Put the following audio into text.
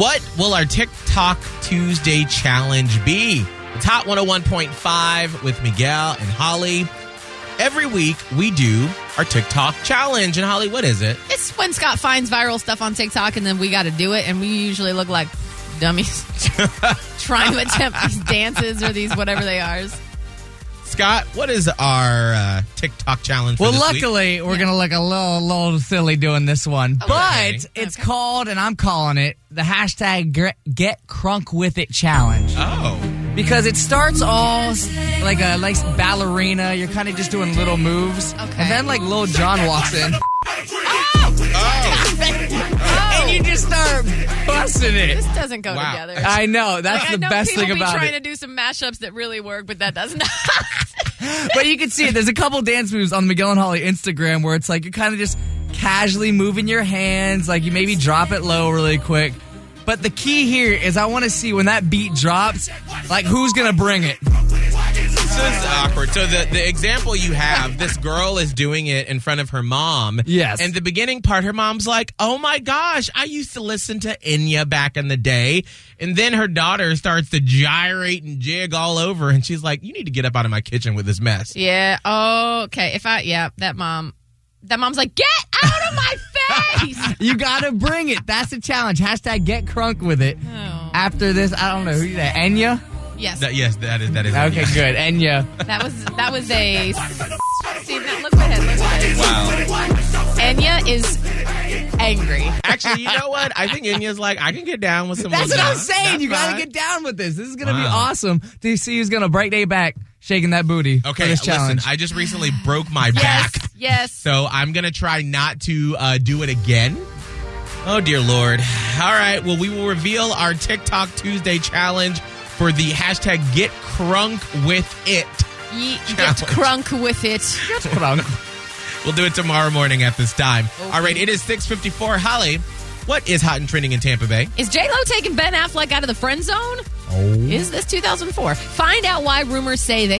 What will our TikTok Tuesday challenge be? It's Hot 101.5 with Miguel and Holly. Every week we do our TikTok challenge. And Holly, what is it? It's when Scott finds viral stuff on TikTok and then we got to do it, and we usually look like dummies trying to attempt these dances or these whatever they are. Scott, what is our uh, TikTok challenge? For Well, this week? luckily, we're gonna look a little, little silly doing this one, Okay. but it's called, and I'm calling it the hashtag Get Crunk with It challenge Oh, because it starts all like a like ballerina. You're kind of just doing little moves, Okay. and then like Lil Jon walks in, oh, and busting it. This doesn't go Wow. together. I know that's Like, I the know best thing about trying it. Trying to do some mashups that really work, but that doesn't. but you can see it. There's a couple dance moves on the Miguel and Holly Instagram where it's like you're kind of just casually moving your hands, like you maybe drop it low really quick. But the key here is I want to see when that beat drops, like who's gonna bring it. This is awkward. So the, the example you have, this girl is doing it in front of her mom. Yes. And the beginning part, her mom's like, "Oh my gosh, I used to listen to Enya back in the day." And then her daughter starts to gyrate and jig all over, and she's like, "You need to get up out of my kitchen with this mess." yeah. Okay. If I, yeah, that mom, that mom's like, get out of my face. You gotta bring it. That's the challenge. Hashtag get crunk with it. Oh. After this, I don't know who that. Enya. Yes. That, yes, that is that is. Okay, Enya. good. Enya. That was that was a. See, that, look ahead. Look ahead. Wow. Enya is angry. Actually, you know what? I think Enya's like, I can get down with some. That's what I'm saying. That's you gotta get down with this. This is gonna be Wow. awesome to see who's gonna break day back shaking that booty Okay, for this challenge. listen. I just recently broke my back. Yes. Yes. So I'm going to try not to uh, do it again. Oh, dear Lord. All right. Well, we will reveal our TikTok Tuesday challenge for the hashtag get crunk with it. Ye- get crunk with it. Crunk. We'll do it tomorrow morning at this time. Okay. All right. It is 654. Holly, what is hot and trending in Tampa Bay? Is J Lo taking Ben Affleck out of the friend zone? Oh. Is this 2004? Find out why rumors say that.